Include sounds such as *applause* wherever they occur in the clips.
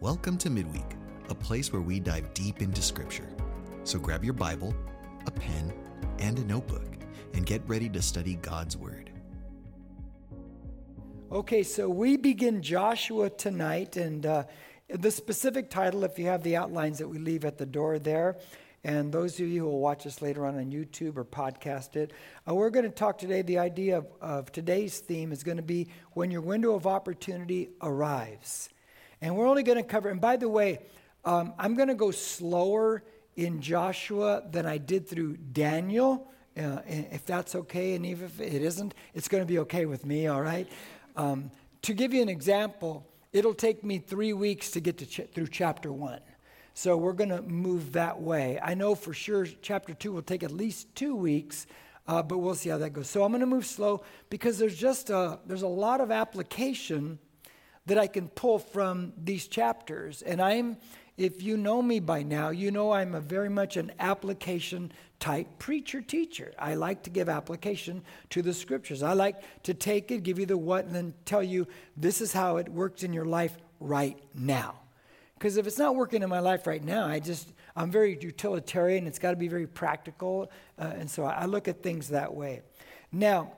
Welcome to Midweek, a place where we dive deep into Scripture. So grab your Bible, a pen, and a notebook, and get ready to study God's Word. Okay, so we begin Joshua tonight, and uh, the specific title, if you have the outlines that we leave at the door there, and those of you who will watch us later on on YouTube or podcast it, uh, we're going to talk today. The idea of, of today's theme is going to be when your window of opportunity arrives. And we're only going to cover, and by the way, um, I'm going to go slower in Joshua than I did through Daniel, uh, if that's okay. And even if it isn't, it's going to be okay with me, all right? Um, to give you an example, it'll take me three weeks to get to ch- through chapter one. So we're going to move that way. I know for sure chapter two will take at least two weeks, uh, but we'll see how that goes. So I'm going to move slow because there's just a, there's a lot of application that I can pull from these chapters. And I'm, if you know me by now, you know I'm a very much an application type preacher teacher. I like to give application to the scriptures. I like to take it, give you the what, and then tell you this is how it works in your life right now. Because if it's not working in my life right now, I just, I'm very utilitarian. It's got to be very practical. Uh, and so I look at things that way. Now,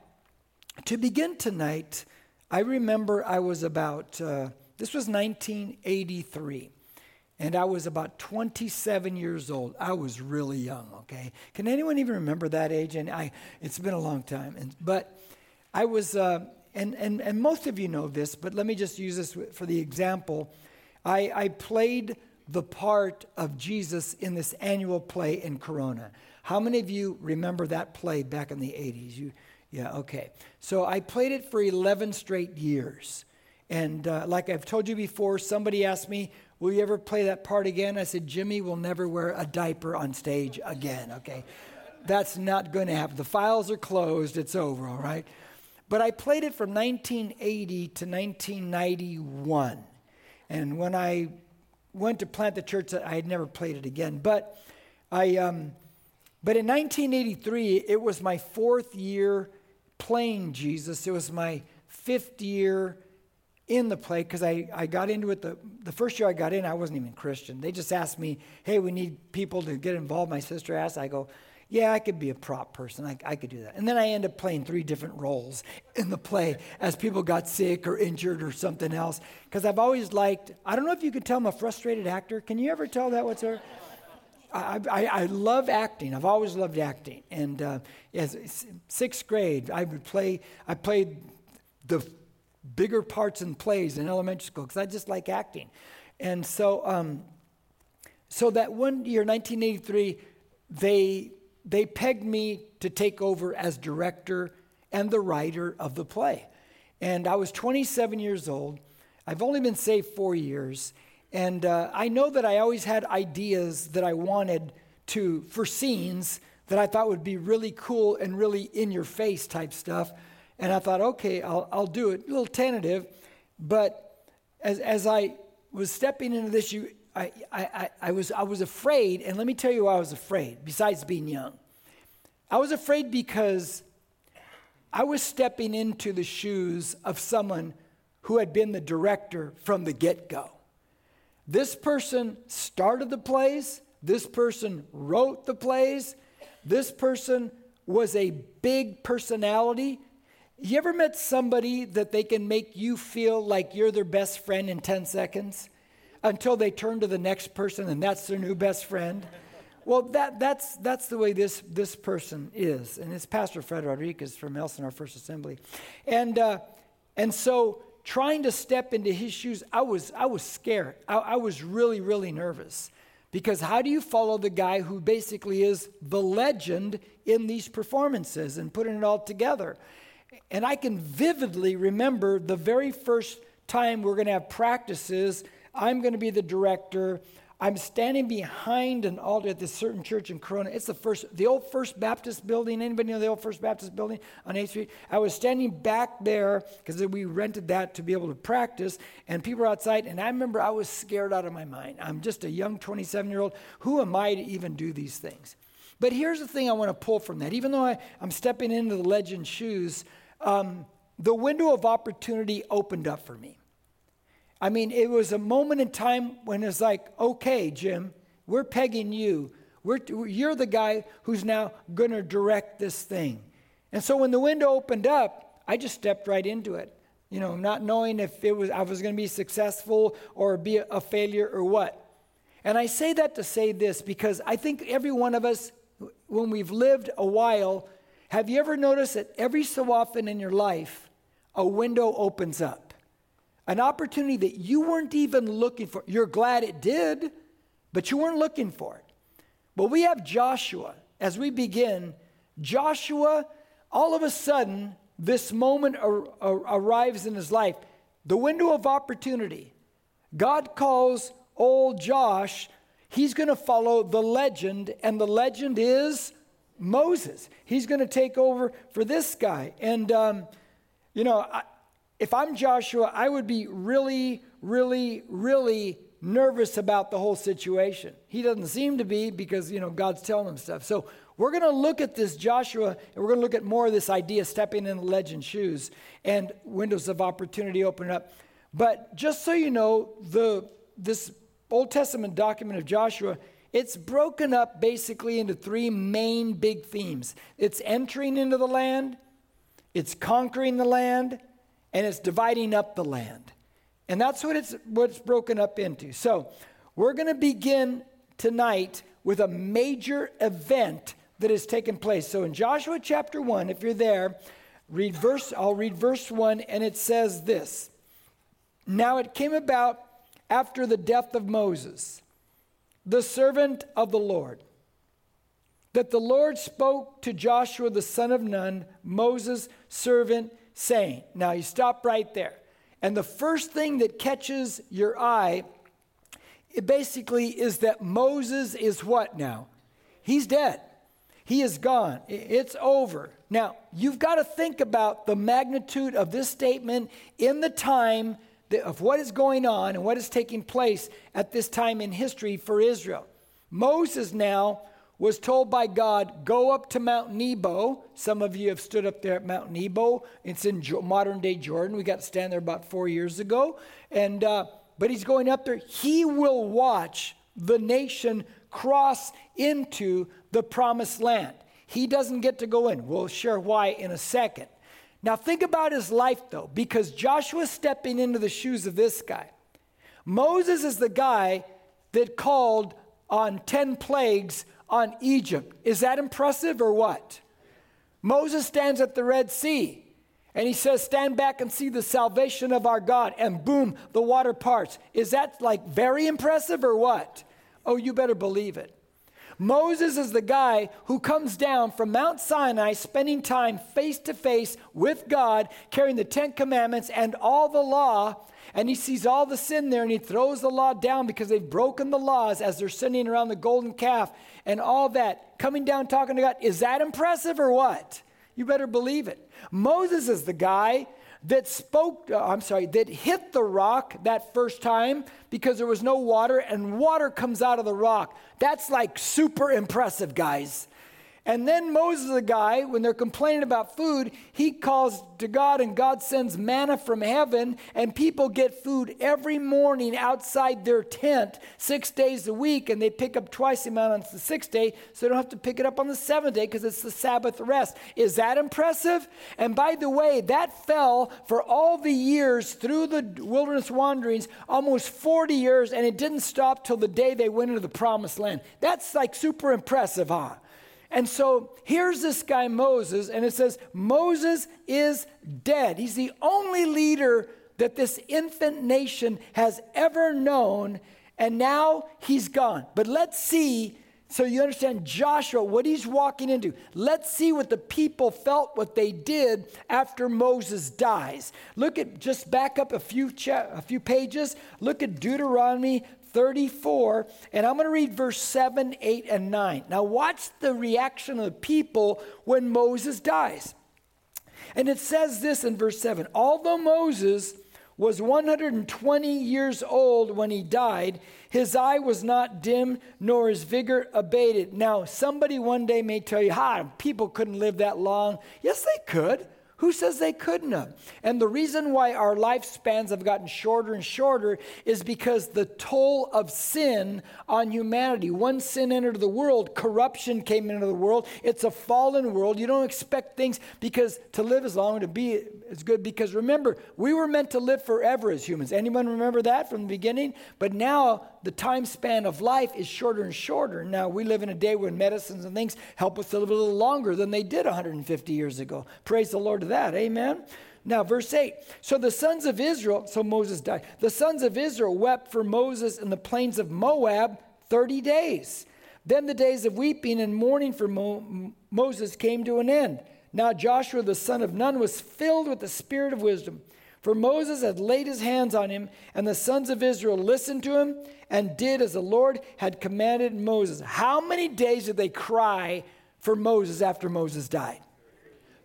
to begin tonight, I remember I was about, uh, this was 1983, and I was about 27 years old. I was really young, okay? Can anyone even remember that age? And I, it's been a long time. And, but I was, uh, and, and, and most of you know this, but let me just use this for the example. I, I played the part of Jesus in this annual play in Corona. How many of you remember that play back in the 80s? You, yeah, okay. So I played it for 11 straight years. And uh, like I've told you before, somebody asked me, Will you ever play that part again? I said, Jimmy will never wear a diaper on stage again, okay? That's not going to happen. The files are closed, it's over, all right? But I played it from 1980 to 1991. And when I went to plant the church, I had never played it again. But I, um, but in 1983, it was my fourth year playing Jesus. It was my fifth year in the play because I, I got into it the, the first year I got in, I wasn't even Christian. They just asked me, hey, we need people to get involved. My sister asked, I go, yeah, I could be a prop person. I, I could do that. And then I ended up playing three different roles in the play as people got sick or injured or something else. Because I've always liked, I don't know if you could tell I'm a frustrated actor. Can you ever tell that whatsoever? I, I, love acting. I've always loved acting. And uh, as sixth grade, I would play. I played the bigger parts in plays in elementary school because I just like acting. And so, um, so that one year, 1983, they they pegged me to take over as director and the writer of the play. And I was 27 years old. I've only been saved four years. And uh, I know that I always had ideas that I wanted to, for scenes that I thought would be really cool and really in your face type stuff. And I thought, okay, I'll, I'll do it. A little tentative. But as, as I was stepping into this, you, I, I, I, was, I was afraid. And let me tell you why I was afraid, besides being young. I was afraid because I was stepping into the shoes of someone who had been the director from the get go. This person started the plays, this person wrote the plays, this person was a big personality. You ever met somebody that they can make you feel like you're their best friend in 10 seconds until they turn to the next person and that's their new best friend? Well, that, that's, that's the way this, this person is. And it's Pastor Fred Rodriguez from Elsinore First Assembly. And, uh, and so trying to step into his shoes, I was, I was scared. I, I was really, really nervous. Because how do you follow the guy who basically is the legend in these performances and putting it all together? And I can vividly remember the very first time we're going to have practices. I'm going to be the director. I'm standing behind an altar at this certain church in Corona. It's the first, the old First Baptist building. Anybody know the old First Baptist building on 8th Street? I was standing back there because we rented that to be able to practice, and people were outside. And I remember I was scared out of my mind. I'm just a young 27 year old. Who am I to even do these things? But here's the thing I want to pull from that. Even though I, am stepping into the legend shoes, um, the window of opportunity opened up for me. I mean, it was a moment in time when it's like, okay, Jim, we're pegging you. We're, you're the guy who's now going to direct this thing. And so when the window opened up, I just stepped right into it, you know, not knowing if it was I was going to be successful or be a, a failure or what. And I say that to say this because I think every one of us, when we've lived a while, have you ever noticed that every so often in your life, a window opens up? An opportunity that you weren't even looking for. You're glad it did, but you weren't looking for it. But we have Joshua. As we begin, Joshua, all of a sudden, this moment ar- ar- arrives in his life the window of opportunity. God calls old Josh, he's going to follow the legend, and the legend is Moses. He's going to take over for this guy. And, um, you know, I, if I'm Joshua, I would be really, really, really nervous about the whole situation. He doesn't seem to be because, you know, God's telling him stuff. So we're going to look at this Joshua, and we're going to look at more of this idea stepping in the legend shoes and windows of opportunity opening up. But just so you know, the this Old Testament document of Joshua, it's broken up basically into three main big themes. It's entering into the land, it's conquering the land, and it's dividing up the land. And that's what it's what it's broken up into. So, we're going to begin tonight with a major event that has taken place. So in Joshua chapter 1, if you're there, read verse I'll read verse 1 and it says this. Now it came about after the death of Moses, the servant of the Lord, that the Lord spoke to Joshua the son of Nun, Moses' servant, saying, Now you stop right there. And the first thing that catches your eye, it basically is that Moses is what now? He's dead. He is gone. It's over. Now, you've got to think about the magnitude of this statement in the time of what is going on and what is taking place at this time in history for Israel. Moses now was told by God, Go up to Mount Nebo. Some of you have stood up there at Mount Nebo. It's in modern day Jordan. We got to stand there about four years ago. And, uh, but he's going up there. He will watch the nation cross into the promised land. He doesn't get to go in. We'll share why in a second. Now, think about his life, though, because Joshua's stepping into the shoes of this guy. Moses is the guy that called on 10 plagues on Egypt. Is that impressive or what? Moses stands at the Red Sea and he says, Stand back and see the salvation of our God. And boom, the water parts. Is that like very impressive or what? Oh, you better believe it. Moses is the guy who comes down from Mount Sinai, spending time face to face with God, carrying the Ten Commandments and all the law. And he sees all the sin there and he throws the law down because they've broken the laws as they're sinning around the golden calf and all that. Coming down talking to God. Is that impressive or what? You better believe it. Moses is the guy that spoke, uh, I'm sorry, that hit the rock that first time because there was no water and water comes out of the rock. That's like super impressive, guys. And then Moses, the guy, when they're complaining about food, he calls to God and God sends manna from heaven, and people get food every morning outside their tent six days a week, and they pick up twice the amount on the sixth day, so they don't have to pick it up on the seventh day because it's the Sabbath rest. Is that impressive? And by the way, that fell for all the years through the wilderness wanderings, almost 40 years, and it didn't stop till the day they went into the promised land. That's like super impressive, huh? And so here's this guy, Moses, and it says, Moses is dead. He's the only leader that this infant nation has ever known, and now he's gone. But let's see, so you understand Joshua, what he's walking into. Let's see what the people felt, what they did after Moses dies. Look at, just back up a few, cha- a few pages. Look at Deuteronomy 34, and I'm going to read verse 7, 8, and 9. Now, watch the reaction of the people when Moses dies. And it says this in verse 7 Although Moses was 120 years old when he died, his eye was not dim, nor his vigor abated. Now, somebody one day may tell you, ha, people couldn't live that long. Yes, they could. Who says they couldn't have? And the reason why our lifespans have gotten shorter and shorter is because the toll of sin on humanity. One sin entered the world, corruption came into the world. It's a fallen world. You don't expect things because to live as long to be as good. Because remember, we were meant to live forever as humans. Anyone remember that from the beginning? But now the time span of life is shorter and shorter. Now we live in a day when medicines and things help us to live a little longer than they did 150 years ago. Praise the Lord that. Amen. Now, verse 8. So the sons of Israel, so Moses died. The sons of Israel wept for Moses in the plains of Moab 30 days. Then the days of weeping and mourning for Mo- Moses came to an end. Now Joshua the son of Nun was filled with the spirit of wisdom. For Moses had laid his hands on him, and the sons of Israel listened to him and did as the Lord had commanded Moses. How many days did they cry for Moses after Moses died?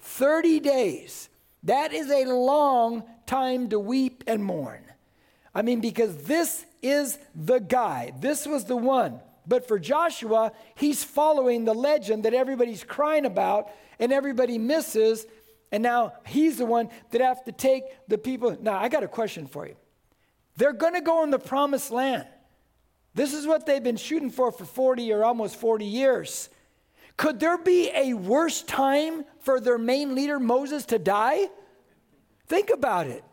30 days. That is a long time to weep and mourn. I mean, because this is the guy, this was the one. But for Joshua, he's following the legend that everybody's crying about and everybody misses. And now he's the one that have to take the people. Now, I got a question for you. They're going to go in the promised land. This is what they've been shooting for for 40 or almost 40 years. Could there be a worse time for their main leader, Moses, to die? Think about it.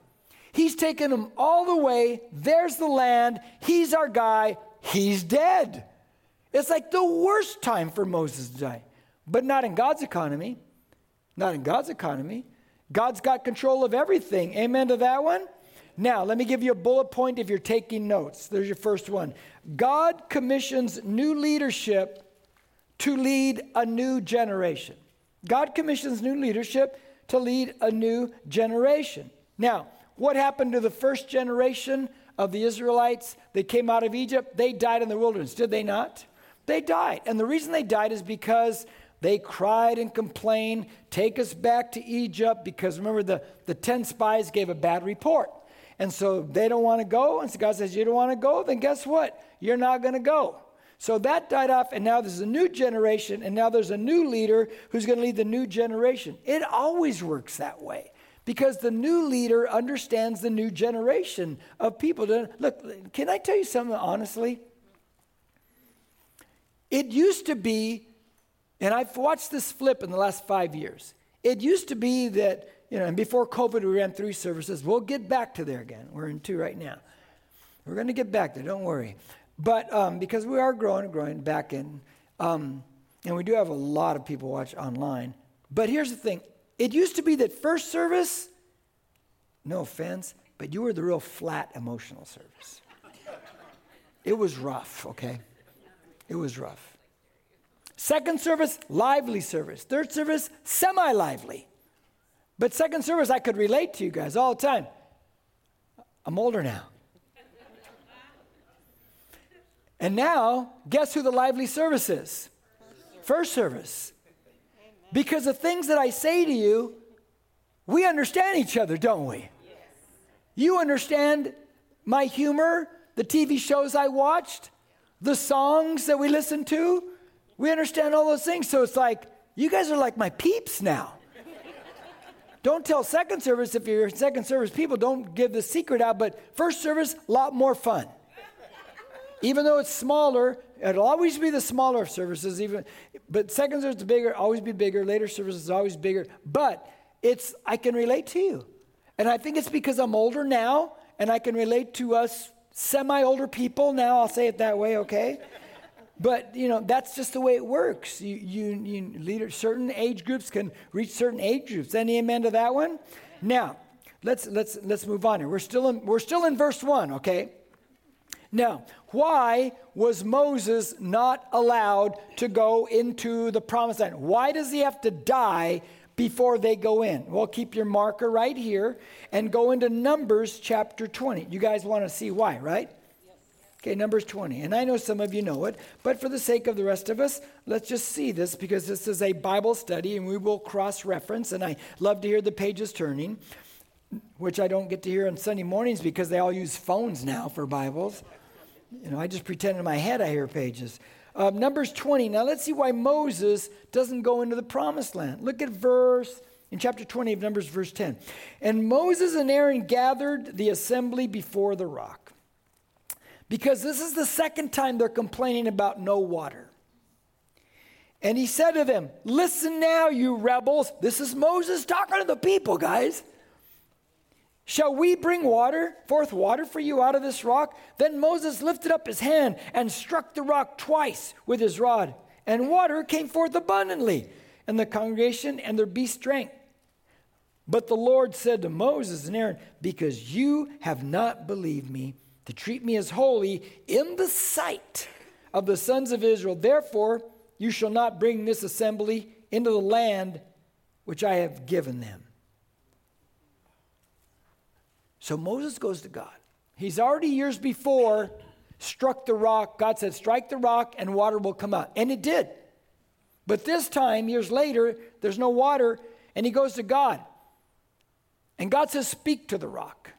He's taken them all the way. There's the land. He's our guy. He's dead. It's like the worst time for Moses to die. But not in God's economy. Not in God's economy. God's got control of everything. Amen to that one? Now, let me give you a bullet point if you're taking notes. There's your first one. God commissions new leadership to lead a new generation. God commissions new leadership to lead a new generation. Now, what happened to the first generation of the Israelites that came out of Egypt? They died in the wilderness, did they not? They died. And the reason they died is because they cried and complained, take us back to Egypt, because remember, the, the 10 spies gave a bad report. And so they don't want to go. And so God says, You don't want to go? Then guess what? You're not going to go. So that died off, and now there's a new generation, and now there's a new leader who's going to lead the new generation. It always works that way because the new leader understands the new generation of people. Look, can I tell you something honestly? It used to be, and I've watched this flip in the last five years. It used to be that, you know, and before COVID, we ran three services. We'll get back to there again. We're in two right now. We're going to get back there, don't worry. But um, because we are growing and growing back in, um, and we do have a lot of people watch online. But here's the thing it used to be that first service, no offense, but you were the real flat emotional service. It was rough, okay? It was rough. Second service, lively service. Third service, semi lively. But second service, I could relate to you guys all the time. I'm older now. And now, guess who the lively service is? First service. Because the things that I say to you, we understand each other, don't we? You understand my humor, the TV shows I watched, the songs that we listened to. We understand all those things. So it's like, you guys are like my peeps now. don't tell second service if you're second service people, don't give the secret out, but first service, a lot more fun. Even though it's smaller, it'll always be the smaller services, even but second service is bigger, always be bigger, later services always bigger. But it's I can relate to you. And I think it's because I'm older now and I can relate to us semi-older people now, I'll say it that way, okay? but you know that's just the way it works you, you, you leader, certain age groups can reach certain age groups any amen to that one now let's let's let's move on here we're still in we're still in verse one okay now, why was Moses not allowed to go into the promised land? Why does he have to die before they go in? Well, keep your marker right here and go into Numbers chapter 20. You guys want to see why, right? Okay, Numbers 20. And I know some of you know it, but for the sake of the rest of us, let's just see this because this is a Bible study and we will cross reference. And I love to hear the pages turning, which I don't get to hear on Sunday mornings because they all use phones now for Bibles. You know, I just pretend in my head I hear pages. Uh, Numbers 20. Now let's see why Moses doesn't go into the promised land. Look at verse In chapter 20 of Numbers, verse 10. And Moses and Aaron gathered the assembly before the rock. Because this is the second time they're complaining about no water. And he said to them, Listen now, you rebels. This is Moses talking to the people, guys. Shall we bring water, forth water for you out of this rock? Then Moses lifted up his hand and struck the rock twice with his rod, and water came forth abundantly, and the congregation and their beasts drank. But the Lord said to Moses and Aaron, Because you have not believed me to treat me as holy in the sight of the sons of Israel, therefore you shall not bring this assembly into the land which I have given them. So Moses goes to God. He's already years before struck the rock. God said, Strike the rock and water will come out. And it did. But this time, years later, there's no water, and he goes to God. And God says, Speak to the rock.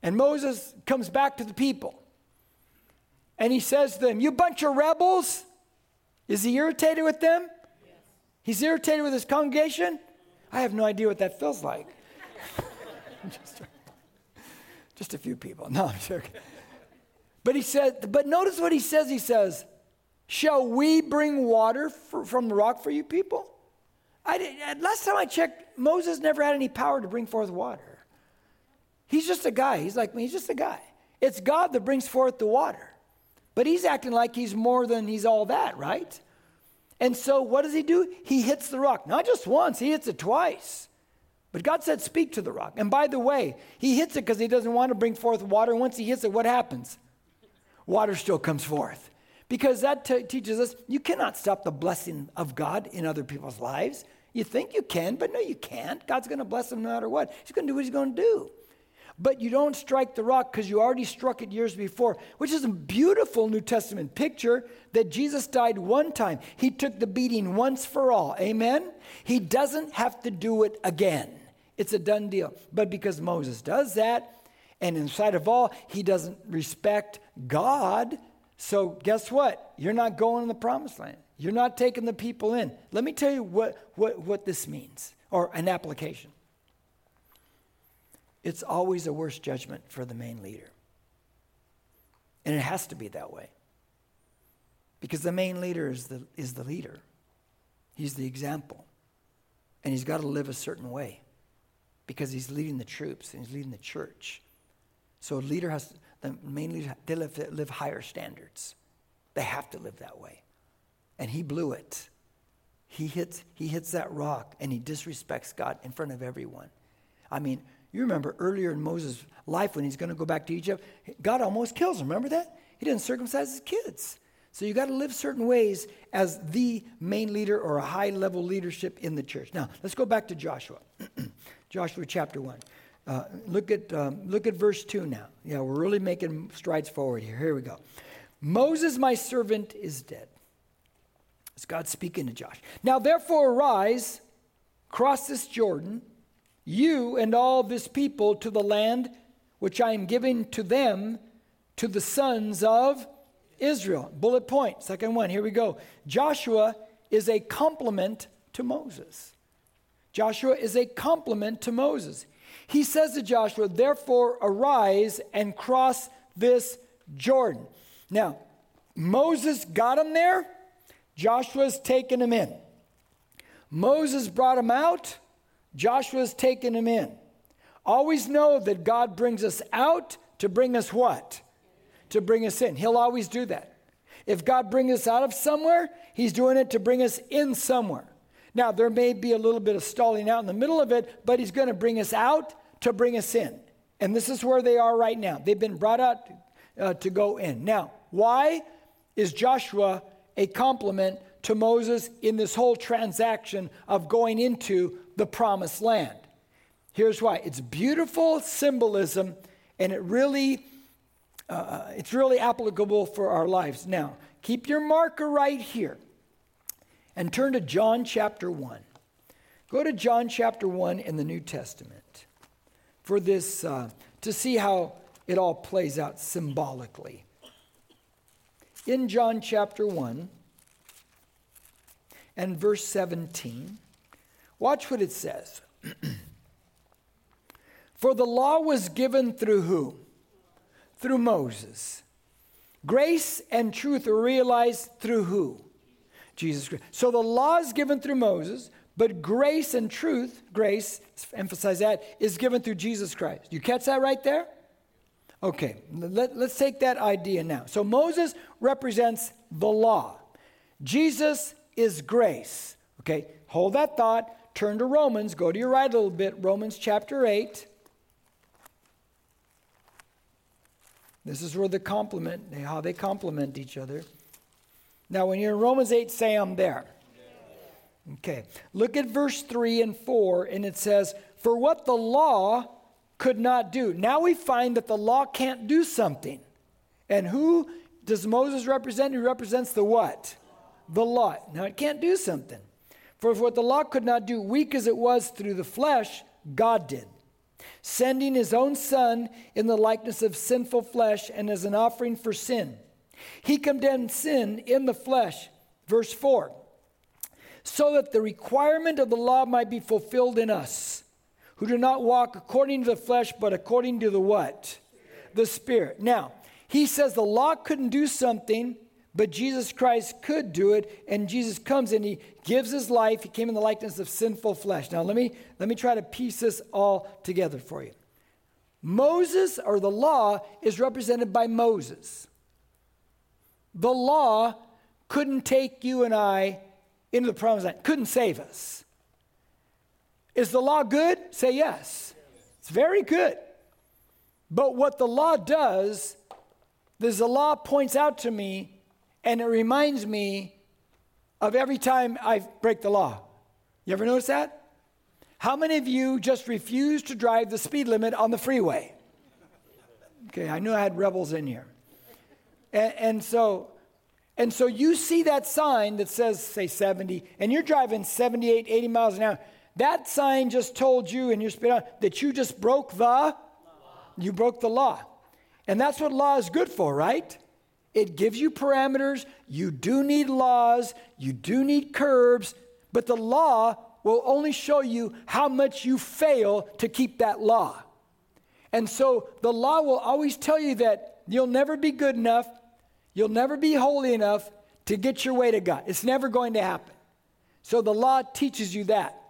And Moses comes back to the people. And he says to them, You bunch of rebels. Is he irritated with them? Yes. He's irritated with his congregation? I have no idea what that feels like. *laughs* just, just a few people. No, I'm joking. But he said, but notice what he says. He says, Shall we bring water for, from the rock for you people? I did, uh, last time I checked, Moses never had any power to bring forth water. He's just a guy. He's like me. He's just a guy. It's God that brings forth the water. But he's acting like he's more than he's all that, right? And so what does he do? He hits the rock. Not just once, he hits it twice. But God said, Speak to the rock. And by the way, he hits it because he doesn't want to bring forth water. Once he hits it, what happens? Water still comes forth. Because that t- teaches us you cannot stop the blessing of God in other people's lives. You think you can, but no, you can't. God's going to bless them no matter what. He's going to do what he's going to do. But you don't strike the rock because you already struck it years before, which is a beautiful New Testament picture that Jesus died one time. He took the beating once for all. Amen? He doesn't have to do it again. It's a done deal. But because Moses does that, and in of all, he doesn't respect God, so guess what? You're not going in the promised land. You're not taking the people in. Let me tell you what, what, what this means, or an application. It's always a worse judgment for the main leader. And it has to be that way. Because the main leader is the, is the leader, he's the example. And he's got to live a certain way because he's leading the troops and he's leading the church. So a leader has, the main leader, they live, live higher standards. They have to live that way. And he blew it. He hits, he hits that rock and he disrespects God in front of everyone. I mean, you remember earlier in Moses' life when he's going to go back to Egypt, God almost kills him. Remember that? He didn't circumcise his kids. So you got to live certain ways as the main leader or a high level leadership in the church. Now, let's go back to Joshua. *clears throat* Joshua chapter 1. Uh, look, at, um, look at verse 2 now. Yeah, we're really making strides forward here. Here we go. Moses, my servant, is dead. It's God speaking to Josh. Now, therefore, arise, cross this Jordan, you and all this people, to the land which I am giving to them, to the sons of Israel. Bullet point, second one. Here we go. Joshua is a complement to Moses. Joshua is a complement to Moses. He says to Joshua, Therefore, arise and cross this Jordan. Now, Moses got him there, Joshua's taken him in. Moses brought him out, Joshua's taken him in. Always know that God brings us out to bring us what? To bring us in. He'll always do that. If God brings us out of somewhere, He's doing it to bring us in somewhere. Now, there may be a little bit of stalling out in the middle of it, but he's going to bring us out to bring us in. And this is where they are right now. They've been brought out uh, to go in. Now, why is Joshua a complement to Moses in this whole transaction of going into the promised land? Here's why it's beautiful symbolism, and it really. Uh, it's really applicable for our lives. Now, keep your marker right here and turn to John chapter 1. Go to John chapter 1 in the New Testament for this, uh, to see how it all plays out symbolically. In John chapter 1 and verse 17, Watch what it says. *clears throat* For the law was given through who? Through Moses. Grace and truth are realized through who? Jesus Christ. So the law is given through Moses, but grace and truth, grace, emphasize that, is given through Jesus Christ. You catch that right there? Okay, let, us take that idea now. So Moses represents the law, Jesus is grace. Okay, hold that thought, turn to Romans, go to your right a little bit, Romans chapter 8. This is where the complement, how they complement each other. Now, when you're in Romans 8, say I'm there. Okay. Look at verse 3 and 4, and it says, For what the law could not do. Now we find that the law can't do something. And who does Moses represent? He represents the what? The law. Now it can't do something. For what the law could not do, weak as it was through the flesh, God did sending his own Son in the likeness of sinful flesh and as an offering for sin. He condemned sin in the flesh. Verse 4 so that the requirement of the law might be fulfilled in us, who do not walk according to the flesh, but according to the what? The Spirit. Now, he says the law couldn't do something but Jesus Christ could do it, and Jesus comes and he gives his life. He came in the likeness of sinful flesh. Now, let me, let me try to piece this all together for you. Moses, or the law, is represented by Moses. The law couldn't take you and I into the promised land, couldn't save us. Is the law good? Say yes. It's very good. But what the law does, is the law points out to me and it reminds me of every time I break the law. You ever notice that? How many of you just refuse to drive the speed limit on the freeway? Okay, I knew I had rebels in here. And, and so and so you see that sign that says, say, 70, and you're driving 78, 80 miles an hour. That sign just told you and your speed on that you just broke the law. You broke the law. And that's what law is good for, right? It gives you parameters. You do need laws, you do need curbs, but the law will only show you how much you fail to keep that law. And so the law will always tell you that you'll never be good enough, you'll never be holy enough to get your way to God. It's never going to happen. So the law teaches you that.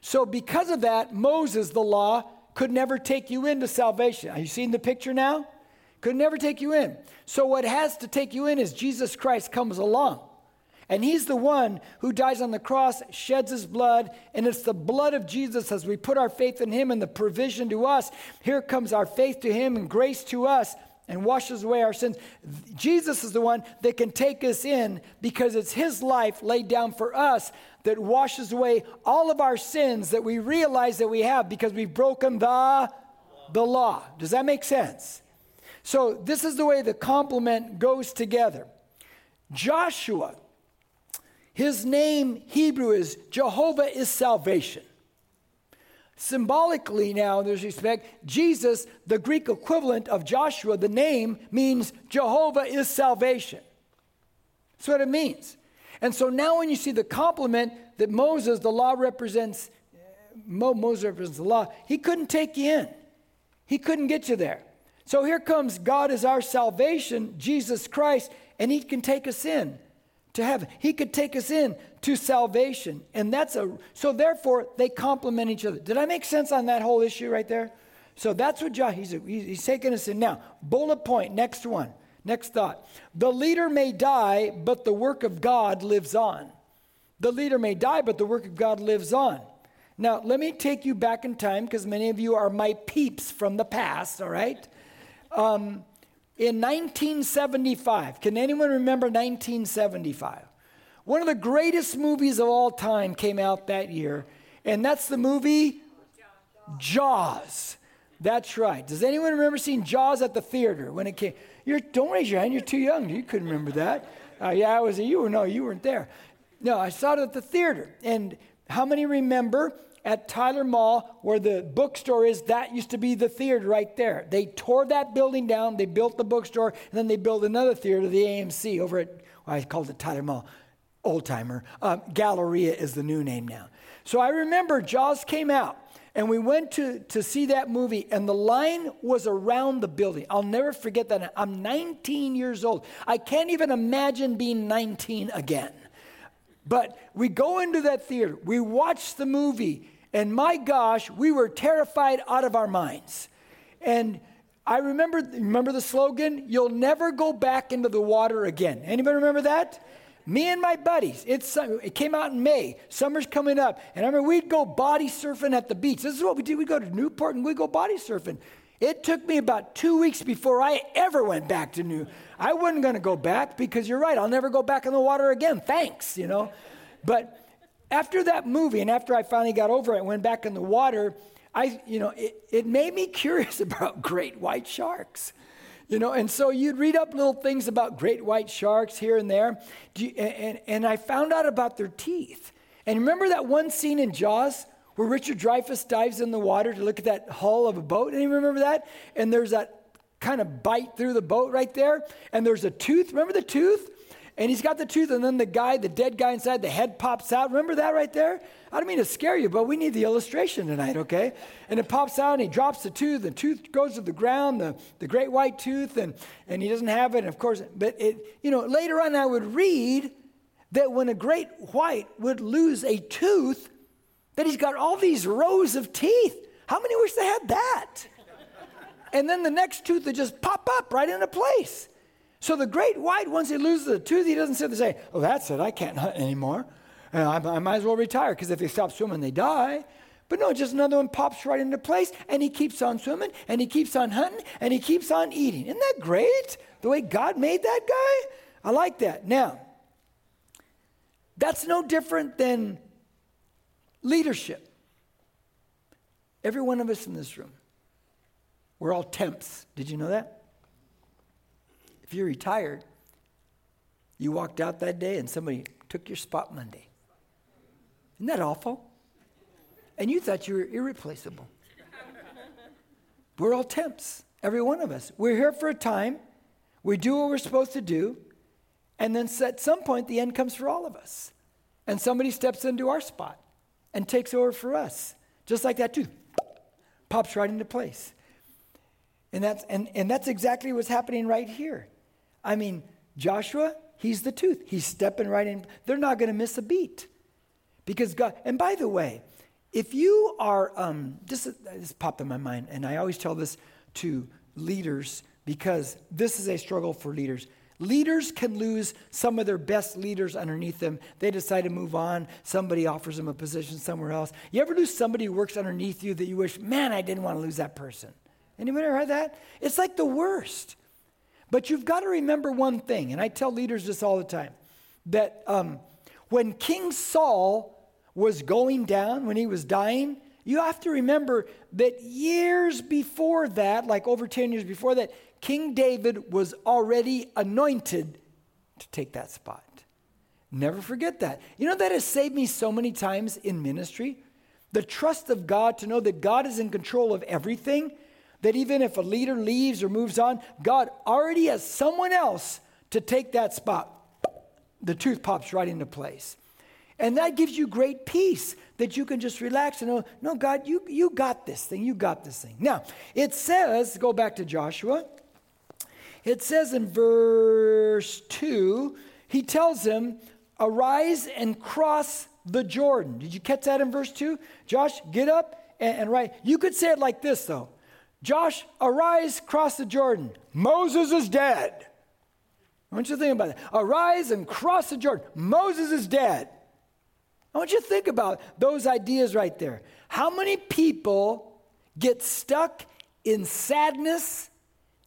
So because of that, Moses, the law, could never take you into salvation. Are you seeing the picture now? Could never take you in. So, what has to take you in is Jesus Christ comes along. And he's the one who dies on the cross, sheds his blood, and it's the blood of Jesus as we put our faith in him and the provision to us. Here comes our faith to him and grace to us and washes away our sins. Jesus is the one that can take us in because it's his life laid down for us that washes away all of our sins that we realize that we have because we've broken the, the law. Does that make sense? So, this is the way the complement goes together. Joshua, his name Hebrew is Jehovah is salvation. Symbolically, now, in this respect, Jesus, the Greek equivalent of Joshua, the name means Jehovah is salvation. That's what it means. And so now, when you see the complement that Moses, the law represents, eh, Moses represents the law, he couldn't take you in, he couldn't get you there. So here comes God as our salvation, Jesus Christ, and He can take us in to heaven. He could take us in to salvation. And that's a, so therefore they complement each other. Did I make sense on that whole issue right there? So that's what John, he's, he's taking us in. Now, bullet point, next one, next thought. The leader may die, but the work of God lives on. The leader may die, but the work of God lives on. Now, let me take you back in time because many of you are my peeps from the past, all right? Um, in 1975, can anyone remember 1975? One of the greatest movies of all time came out that year, and that's the movie Jaws. That's right. Does anyone remember seeing Jaws at the theater when it came? You're, don't raise your hand. You're too young. You couldn't remember that. Uh, yeah, I was. You were no, you weren't there. No, I saw it at the theater. And how many remember at Tyler Mall, where the bookstore is, that used to be the theater right there. They tore that building down, they built the bookstore, and then they built another theater, the AMC, over at, well, I called it Tyler Mall. old timer. Um, Galleria is the new name now. So I remember Jaws came out and we went to, to see that movie, and the line was around the building. I'll never forget that. I'm 19 years old. I can't even imagine being 19 again. But we go into that theater, we watch the movie, and my gosh, we were terrified out of our minds. And I remember, remember the slogan? You'll never go back into the water again. Anybody remember that? Me and my buddies, it's, it came out in May. Summer's coming up. And I remember we'd go body surfing at the beach. This is what we did. We'd go to Newport and we'd go body surfing. It took me about two weeks before I ever went back to New. I wasn't going to go back because you're right. I'll never go back in the water again. Thanks, you know. But after that movie and after I finally got over it, and went back in the water, I, you know, it, it made me *laughs* curious about great white sharks. You know, and so you'd read up little things about great white sharks here and there. You, and, and I found out about their teeth. And remember that one scene in Jaws where Richard Dreyfuss dives in the water to look at that hull of a boat? Anyone remember that? And there's that kind of bite through the boat right there. And there's a tooth. Remember the tooth? And he's got the tooth, and then the guy, the dead guy inside, the head pops out. Remember that right there? I don't mean to scare you, but we need the illustration tonight, okay? And it pops out, and he drops the tooth. The tooth goes to the ground, the, the great white tooth, and, and he doesn't have it. And of course, but it, you know, later on I would read that when a great white would lose a tooth, that he's got all these rows of teeth. How many wish they had that? And then the next tooth would just pop up right into place. So the great white, once he loses a tooth, he doesn't sit there and say, Oh, that's it, I can't hunt anymore. Uh, I, I might as well retire because if they stop swimming, they die. But no, just another one pops right into place and he keeps on swimming and he keeps on hunting and he keeps on eating. Isn't that great? The way God made that guy? I like that. Now, that's no different than leadership. Every one of us in this room, we're all temps. Did you know that? If you're retired, you walked out that day and somebody took your spot Monday. Isn't that awful? And you thought you were irreplaceable. we're all temps, every one of us. We're here for a time, we do what we're supposed to do, and then at some point the end comes for all of us. And somebody steps into our spot and takes over for us. Just like that, too. Pops right into place. And that's, and, and that's exactly what's happening right here. I mean, Joshua, he's the tooth. He's stepping right in. They're not going to miss a beat. Because God, and by the way, if you are, um, this, this popped in my mind, and I always tell this to leaders because this is a struggle for leaders. Leaders can lose some of their best leaders underneath them. They decide to move on. Somebody offers them a position somewhere else. You ever lose somebody who works underneath you that you wish, man, I didn't want to lose that person? Anybody ever heard that? It's like the worst. But you've got to remember one thing, and I tell leaders this all the time that um, when King Saul was going down, when he was dying, you have to remember that years before that, like over 10 years before that, King David was already anointed to take that spot. Never forget that. You know, that has saved me so many times in ministry. The trust of God to know that God is in control of everything that even if a leader leaves or moves on, God already has someone else to take that spot. The tooth pops right into place. And that gives you great peace that you can just relax and know, no, God, you, you got this thing. You got this thing. Now, it says, go back to Joshua. It says in verse 2, he tells him, arise and cross the Jordan. Did you catch that in verse 2? Josh, get up and, and write. You could say it like this, though Josh, arise, cross the Jordan. Moses is dead. I want you to think about that. Arise and cross the Jordan. Moses is dead. I want you to think about those ideas right there. How many people get stuck in sadness,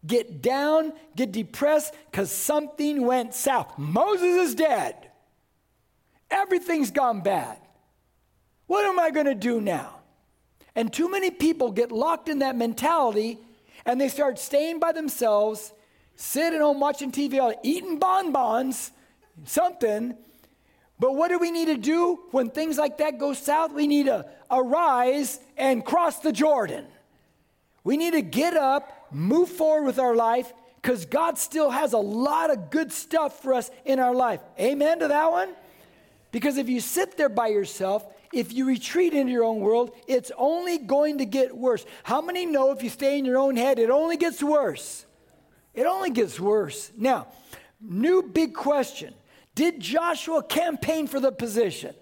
get down, get depressed because something went south? Moses is dead. Everything's gone bad. What am I going to do now? And too many people get locked in that mentality and they start staying by themselves, sitting home watching TV, eating bonbons, something. But what do we need to do when things like that go south? We need to arise and cross the Jordan. We need to get up, move forward with our life, because God still has a lot of good stuff for us in our life. Amen to that one? Because if you sit there by yourself, if you retreat into your own world, it's only going to get worse. How many know if you stay in your own head, it only gets worse? It only gets worse. Now, new big question Did Joshua campaign for the position?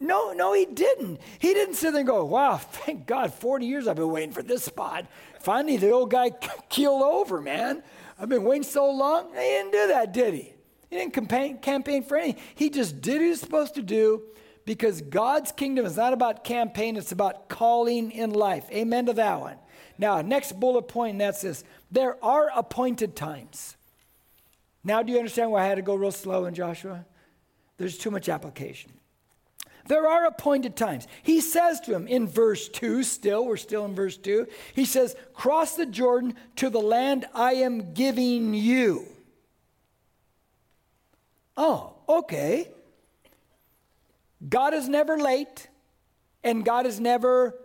No, no, he didn't. He didn't sit there and go, wow, *laughs* thank God, 40 years I've been waiting for this spot. Finally, the old guy *laughs* keeled over, man. I've been waiting so long. He didn't do that, did he? He didn't campaign, campaign for anything. He just did what he was supposed to do because God's kingdom is not about campaign, it's about calling in life. Amen to that one. Now, next bullet point, and that's this there are appointed times. Now, do you understand why I had to go real slow in Joshua? There's too much application. There are appointed times. He says to him in verse 2, still, we're still in verse 2, he says, Cross the Jordan to the land I am giving you. Oh, okay. God is never late, and God is never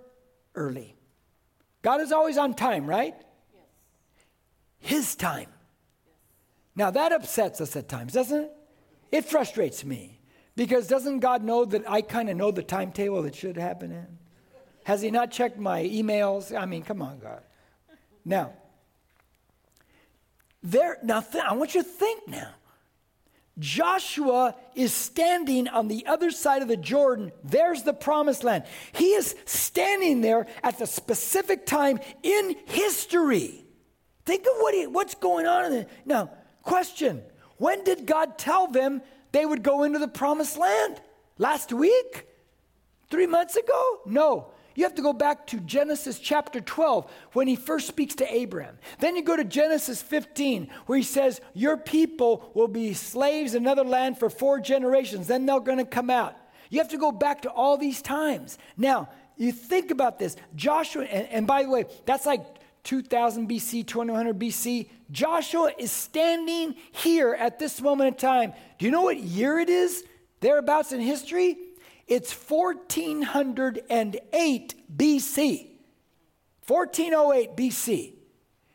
early. God is always on time, right? Yes. His time. Yes. Now that upsets us at times, doesn't it? It frustrates me because doesn't God know that I kind of know the timetable that should happen in? Has He not checked my emails? I mean, come on, God. Now, there. Now, th- I want you to think now. Joshua is standing on the other side of the Jordan. There's the promised land. He is standing there at the specific time in history. Think of what he, what's going on. In Now, question When did God tell them they would go into the promised land? Last week? Three months ago? No. You have to go back to Genesis chapter 12 when he first speaks to Abraham. Then you go to Genesis 15 where he says, Your people will be slaves in another land for four generations. Then they're going to come out. You have to go back to all these times. Now, you think about this. Joshua, and, and by the way, that's like 2000 BC, 2100 BC. Joshua is standing here at this moment in time. Do you know what year it is? Thereabouts in history? It's 1408 BC. 1408 BC.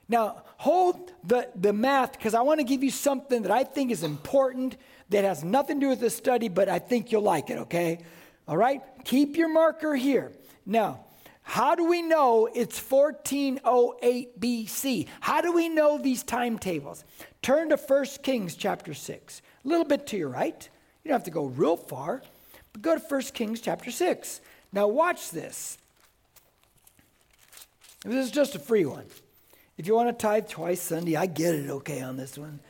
Now, hold the, the math because I want to give you something that I think is important that has nothing to do with the study, but I think you'll like it, okay? All right? Keep your marker here. Now, how do we know it's 1408 BC? How do we know these timetables? Turn to 1 Kings chapter 6. A little bit to your right. You don't have to go real far. Go to 1 Kings chapter 6. Now, watch this. This is just a free one. If you want to tithe twice Sunday, I get it okay on this one.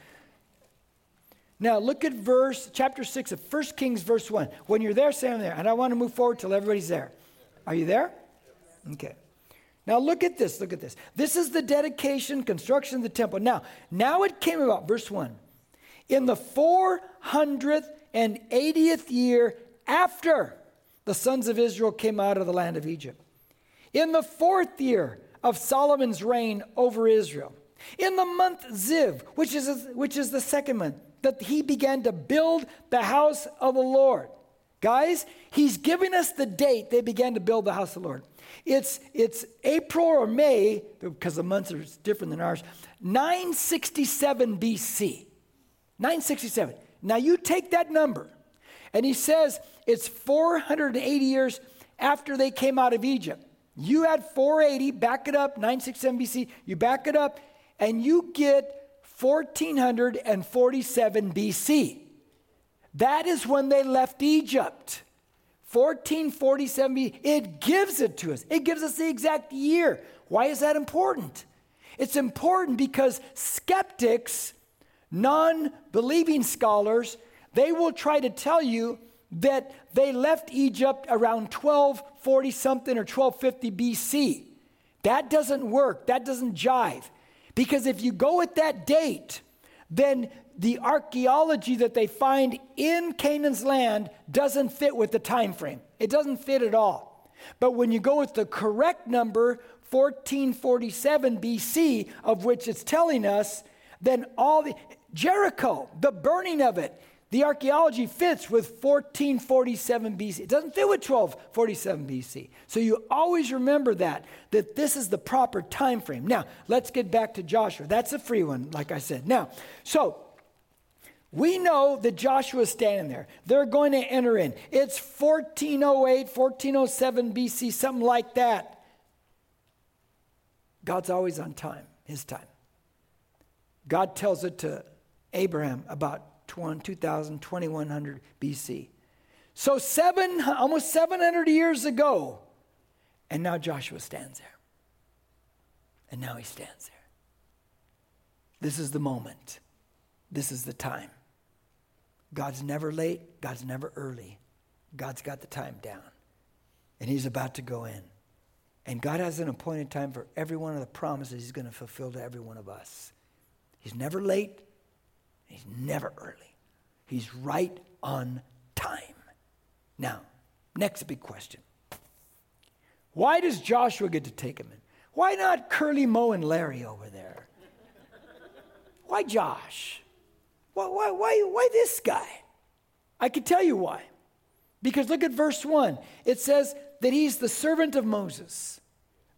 Now, look at verse, chapter 6 of 1 Kings, verse 1. When you're there, say I'm there. And I want to move forward till everybody's there. Are you there? Okay. Now, look at this. Look at this. This is the dedication, construction of the temple. Now, now it came about, verse 1. In the 480th year after the sons of Israel came out of the land of Egypt. In the fourth year of Solomon's reign over Israel, in the month Ziv, which is, which is the second month, that he began to build the house of the Lord. Guys, he's giving us the date they began to build the house of the Lord. It's, it's April or May, because the months are different than ours, 967 BC. 967. Now you take that number, and he says it's 480 years after they came out of Egypt. You add 480, back it up, 967 BC, you back it up, and you get 1447 BC. That is when they left Egypt. 1447 BC. It gives it to us. It gives us the exact year. Why is that important? It's important because skeptics, non believing scholars, they will try to tell you that they left Egypt around 1240 something or 1250 BC. That doesn't work. That doesn't jive. Because if you go at that date, then the archaeology that they find in Canaan's land doesn't fit with the time frame. It doesn't fit at all. But when you go with the correct number, 1447 BC, of which it's telling us, then all the Jericho, the burning of it, the archaeology fits with 1447 BC. It doesn't fit with 1247 BC. So you always remember that, that this is the proper time frame. Now, let's get back to Joshua. That's a free one, like I said. Now, so We know that Joshua is standing there. They're going to enter in. It's 1408, 1407 BC, something like that. God's always on time, his time. God tells it to Abraham about 2000, 2100 BC. So, seven, almost 700 years ago, and now Joshua stands there. And now he stands there. This is the moment. This is the time. God's never late, God's never early. God's got the time down. And he's about to go in. And God has an appointed time for every one of the promises he's going to fulfill to every one of us. He's never late, he's never early. He's right on time. Now, next big question. Why does Joshua get to take him in? Why not Curly, Moe, and Larry over there? Why Josh? Why, why, why, why this guy? I can tell you why. Because look at verse 1. It says that he's the servant of Moses.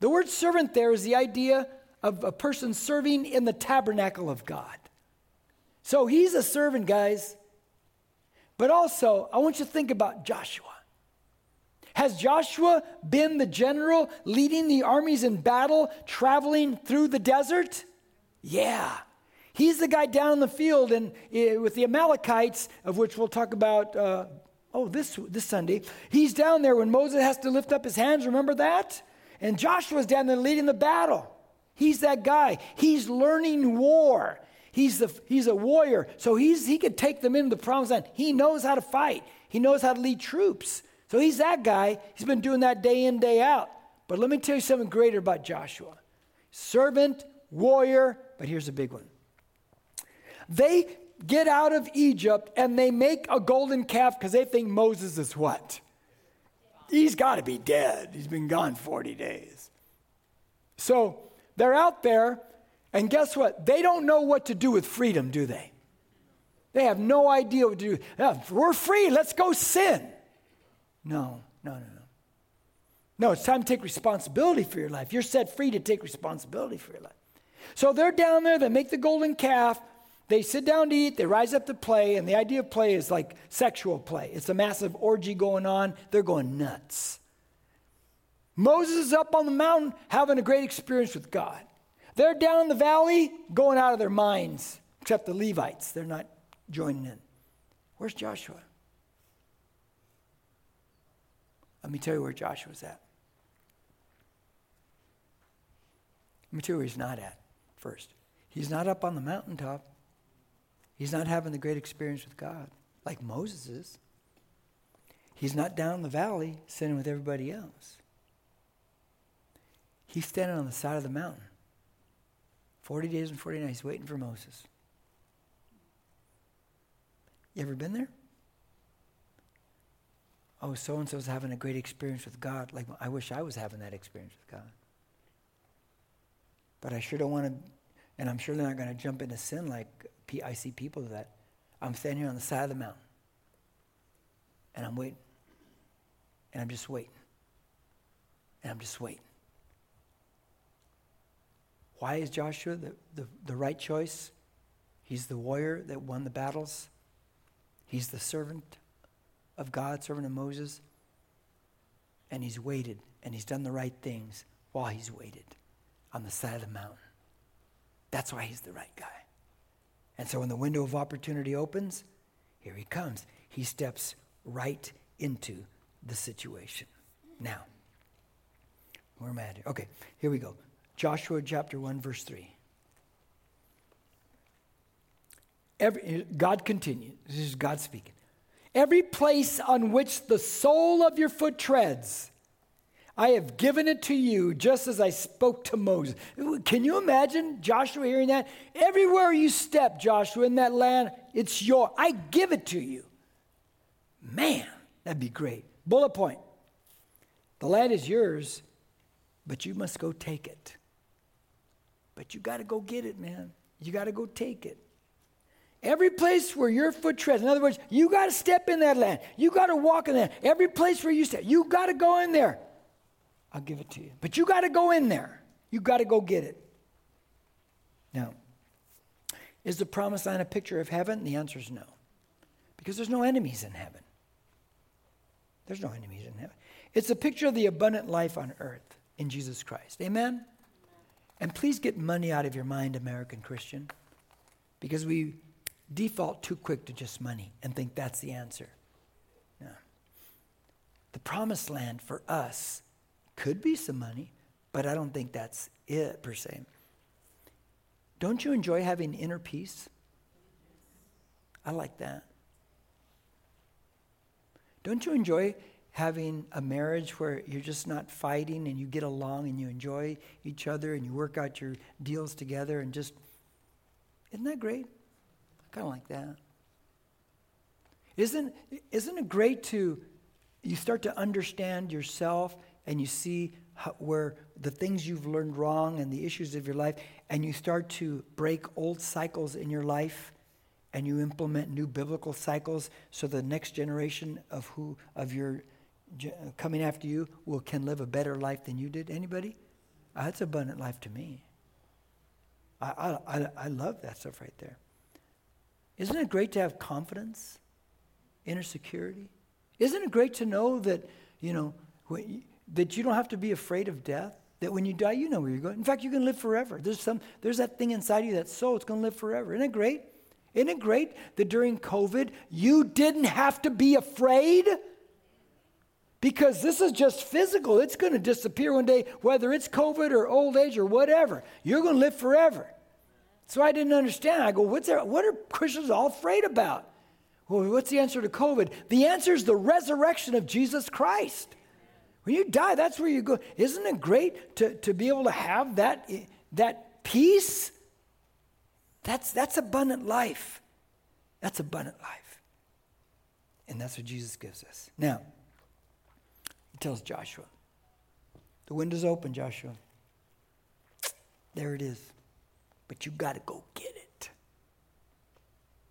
The word servant there is the idea of a person serving in the tabernacle of God. So he's a servant, guys. But also, I want you to think about Joshua. Has Joshua been the general leading the armies in battle, traveling through the desert? Yeah. He's the guy down in the field and uh, with the Amalekites, of which we'll talk about. Uh, oh, this this Sunday. He's down there when Moses has to lift up his hands. Remember that? And Joshua's down there leading the battle. He's that guy. He's learning war. He's, the, he's a warrior. So he's, he could take them into the promised land. He knows how to fight, he knows how to lead troops. So he's that guy. He's been doing that day in, day out. But let me tell you something greater about Joshua servant, warrior, but here's a big one. They get out of Egypt and they make a golden calf because they think Moses is what? He's got to be dead. He's been gone 40 days. So they're out there, and guess what? They don't know what to do with freedom, do they? They have no idea what to do. Yeah, we're free, let's go sin. No, no, no, no. No, it's time to take responsibility for your life. You're set free to take responsibility for your life. So they're down there, they make the golden calf, they sit down to eat, they rise up to play, and the idea of play is like sexual play. It's a massive orgy going on. They're going nuts. Moses is up on the mountain having a great experience with God. They're down in the valley going out of their minds, except the Levites. They're not joining in. Where's Joshua? Let me tell you where Joshua's at. Let me tell you where he's not at first. He's not up on the mountaintop. He's not having the great experience with God like Moses is. He's not down in the valley sitting with everybody else. He's standing on the side of the mountain. 40 days and 40 nights waiting for Moses. You ever been there? Oh, so and so's having a great experience with God. Like, I wish I was having that experience with God. But I sure don't want to, and I'm sure they're not going to jump into sin like I see people that. I'm standing here on the side of the mountain, and I'm waiting. And I'm just waiting. And I'm just waiting. Why is Joshua the, the, the right choice? He's the warrior that won the battles. He's the servant of God, servant of Moses. And he's waited and he's done the right things while he's waited on the side of the mountain. That's why he's the right guy. And so when the window of opportunity opens, here he comes. He steps right into the situation. Now, where am I at? Okay, here we go. Joshua chapter 1, verse 3. Every, God continues. This is God speaking. Every place on which the sole of your foot treads, I have given it to you just as I spoke to Moses. Can you imagine Joshua hearing that? Everywhere you step, Joshua, in that land, it's your. I give it to you. Man, that'd be great. Bullet point. The land is yours, but you must go take it. But you got to go get it, man. You got to go take it. Every place where your foot treads, in other words, you got to step in that land. You got to walk in that. Every place where you step, you got to go in there. I'll give it to you. But you got to go in there. You got to go get it. Now, Is the promised land a picture of heaven? The answer is no. Because there's no enemies in heaven. There's no enemies in heaven. It's a picture of the abundant life on earth in Jesus Christ. Amen? And please get money out of your mind, American Christian, because we default too quick to just money and think that's the answer. No. The promised land for us could be some money, but I don't think that's it per se. Don't you enjoy having inner peace? I like that. Don't you enjoy having a marriage where you're just not fighting and you get along and you enjoy each other and you work out your deals together and just, isn't that great? I kind of like that. Isn't, isn't it great to, you start to understand yourself and you see how, where the things you've learned wrong and the issues of your life, and you start to break old cycles in your life and you implement new biblical cycles so the next generation of who of your coming after you will can live a better life than you did? Anybody? Uh, that's abundant life to me. I, I, I love that stuff right there. Isn't it great to have confidence inner security? Isn't it great to know that you know you, that you don't have to be afraid of death? That when you die you know where you're going. In fact you can live forever. There's some there's that thing inside you that's so it's going to live forever. Isn't it great? Isn't it great that during COVID, you didn't have to be afraid? Because this is just physical. It's going to disappear one day, whether it's COVID or old age or whatever. You're going to live forever. So I didn't understand. I go, what's there, what are Christians all afraid about? Well, what's the answer to COVID? The answer is the resurrection of Jesus Christ. When you die, that's where you go. Isn't it great to, to be able to have that, that peace? That's, that's abundant life. That's abundant life. And that's what Jesus gives us. Now, tells Joshua, the window's open, Joshua. There it is. But you got to go get it.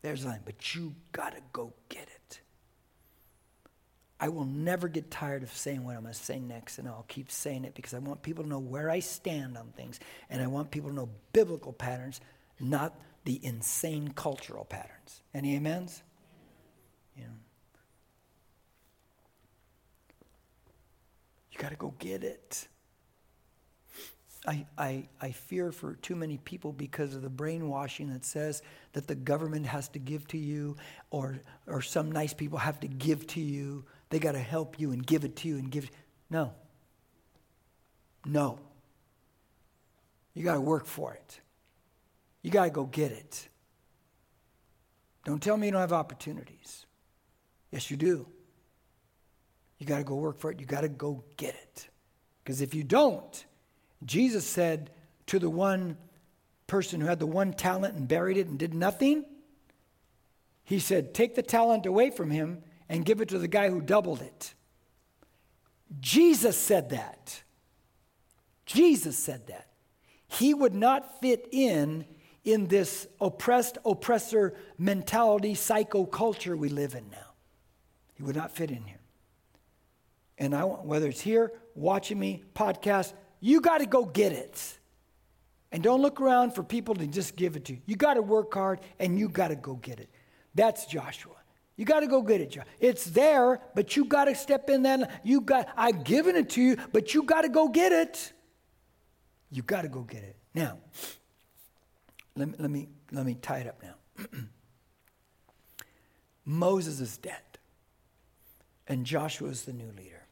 There's the line, but you got to go get it. I will never get tired of saying what I'm going to say next, and I'll keep saying it because I want people to know where I stand on things, and I want people to know biblical patterns, not the insane cultural patterns. Any amens? Yeah. You got to go get it. I, I, I fear for too many people because of the brainwashing that says that the government has to give to you or, or some nice people have to give to you. They got to help you and give it to you and give. No. No. You got to work for it. You got to go get it. Don't tell me you don't have opportunities. Yes, you do. You got to go work for it. You got to go get it. Because if you don't, Jesus said to the one person who had the one talent and buried it and did nothing, he said, Take the talent away from him and give it to the guy who doubled it. Jesus said that. Jesus said that. He would not fit in in this oppressed, oppressor mentality, psycho culture we live in now. He would not fit in here. And I want, whether it's here, watching me, podcast, you got to go get it. And don't look around for people to just give it to you. You got to work hard and you got to go get it. That's Joshua. You got to go get it, Joshua. It's there, but you got to step in there. You got, I've given it to you, but you got to go get it. You got to go get it. Now, let me, let me, let me tie it up now. *clears throat* Moses is dead, and Joshua is the new leader.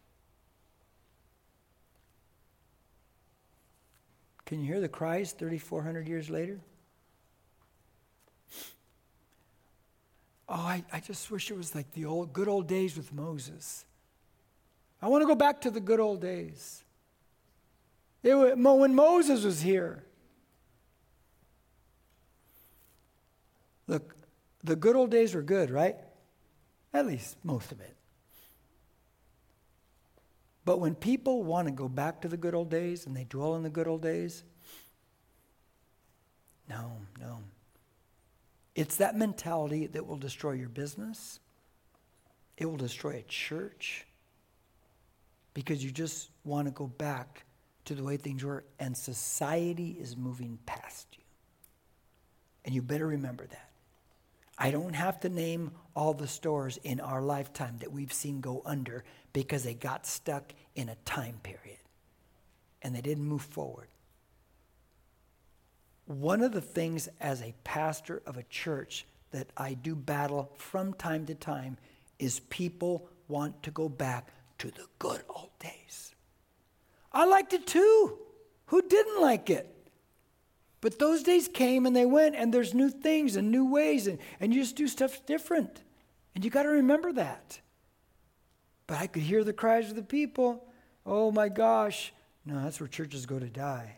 Can you hear the cries 3,400 years later? Oh, I, I just wish it was like the old good old days with Moses. I want to go back to the good old days. It, when Moses was here, Look, the good old days were good, right? At least most of it. But when people want to go back to the good old days and they dwell in the good old days, no, no. It's that mentality that will destroy your business. It will destroy a church because you just want to go back to the way things were, and society is moving past you. And you better remember that. I don't have to name all the stores in our lifetime that we've seen go under because they got stuck in a time period and they didn't move forward. One of the things as a pastor of a church that I do battle from time to time is people want to go back to the good old days. I liked it too. Who didn't like it? But those days came and they went, and there's new things and new ways, and, and you just do stuff different. And you got to remember that. But I could hear the cries of the people. Oh my gosh. No, that's where churches go to die.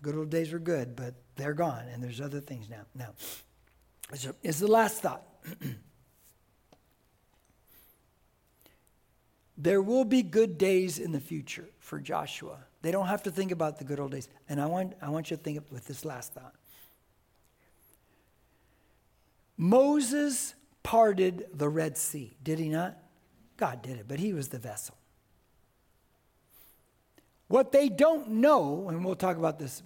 Good old days were good, but they're gone, and there's other things now. Now, is the last thought. *clears throat* there will be good days in the future for Joshua. They don't have to think about the good old days. And I want, I want you to think with this last thought. Moses parted the Red Sea, did he not? God did it, but he was the vessel. What they don't know, and we'll talk about this,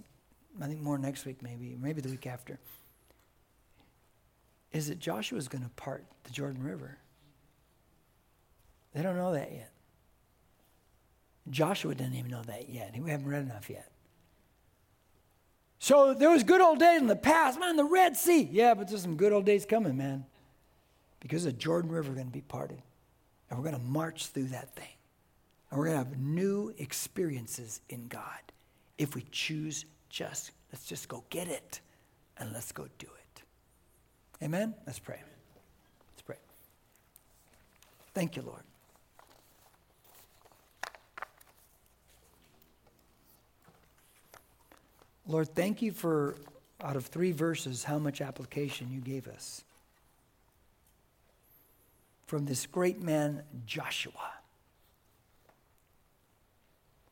I think more next week, maybe, maybe the week after, is that Joshua is going to part the Jordan River. They don't know that yet. Joshua didn't even know that yet. We haven't read enough yet. So there was good old days in the past, man, the Red Sea. Yeah, but there's some good old days coming, man. Because the Jordan River going to be parted. And we're going to march through that thing. And we're going to have new experiences in God if we choose just, let's just go get it and let's go do it. Amen? Let's pray. Let's pray. Thank you, Lord. Lord, thank you for, out of three verses, how much application you gave us. From this great man, Joshua,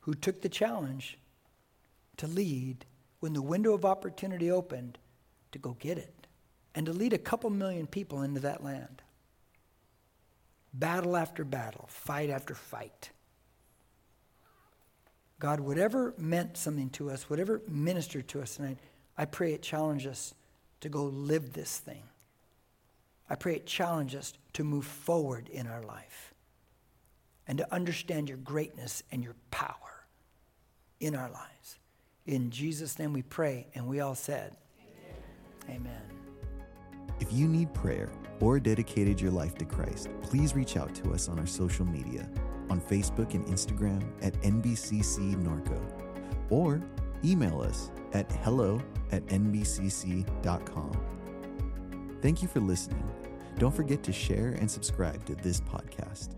who took the challenge to lead when the window of opportunity opened to go get it and to lead a couple million people into that land. Battle after battle, fight after fight. God, whatever meant something to us, whatever ministered to us tonight, I pray it challenge us to go live this thing. I pray it challenges us to move forward in our life and to understand your greatness and your power in our lives. In Jesus' name we pray, and we all said, Amen. Amen. If you need prayer or dedicated your life to Christ, please reach out to us on our social media on Facebook and Instagram at NBCC Norco, or email us at hello at nbcc.com. Thank you for listening. Don't forget to share and subscribe to this podcast.